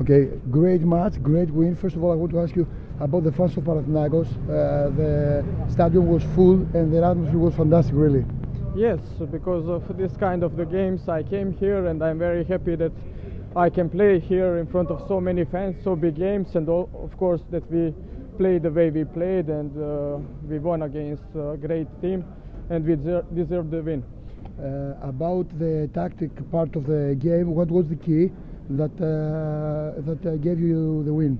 Okay, great match, great win. First of all, I want to ask you about the fans of Panathinaikos. Uh, the stadium was full and the atmosphere was fantastic, really. Yes, because of this kind of the games, I came here and I'm very happy that I can play here in front of so many fans, so big games, and all, of course that we played the way we played and uh, we won against a great team and we deserve, the win. Uh, about the tactic part of the game, what was the key that uh, that uh, gave you the win?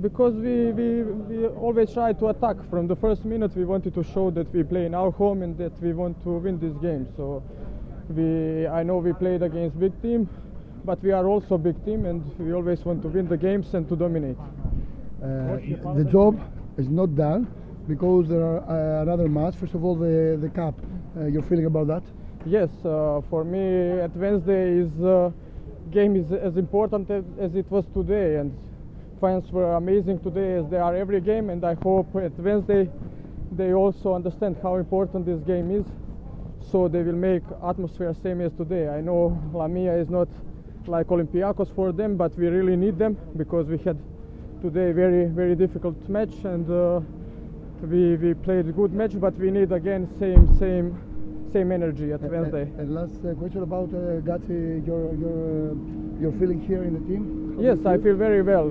Because we, we, we always try to attack. From the first minute, we wanted to show that we play in our home and that we want to win this game. So we, I know we played against big team, but we are also big team and we always want to win the games and to dominate. Uh, the job is not done because there are uh, another match. First of all, the the cup. Uh, your feeling about that? Yes, uh, for me at Wednesday is uh, game is as important as, it was today, and fans were amazing today as they are every game. And I hope at Wednesday they also understand how important this game is, so they will make atmosphere same as today. I know Lamia is not like Olympiacos for them, but we really need them because we had today very very difficult match and uh, we we played a good match, but we need again same same same energy at Wednesday. And, and last uh, question about uh, Gatti, your your uh, your feeling here in the team? How Yes, you I feel? feel very well.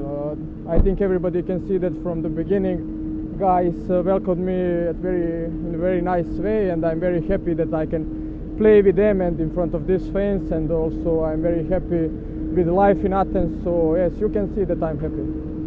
Uh, I think everybody can see that from the beginning. Guys uh, welcomed me at very in a very nice way, and I'm very happy that I can play with them and in front of these fans. And also, I'm very happy with life in Athens. So yes, you can see that I'm happy.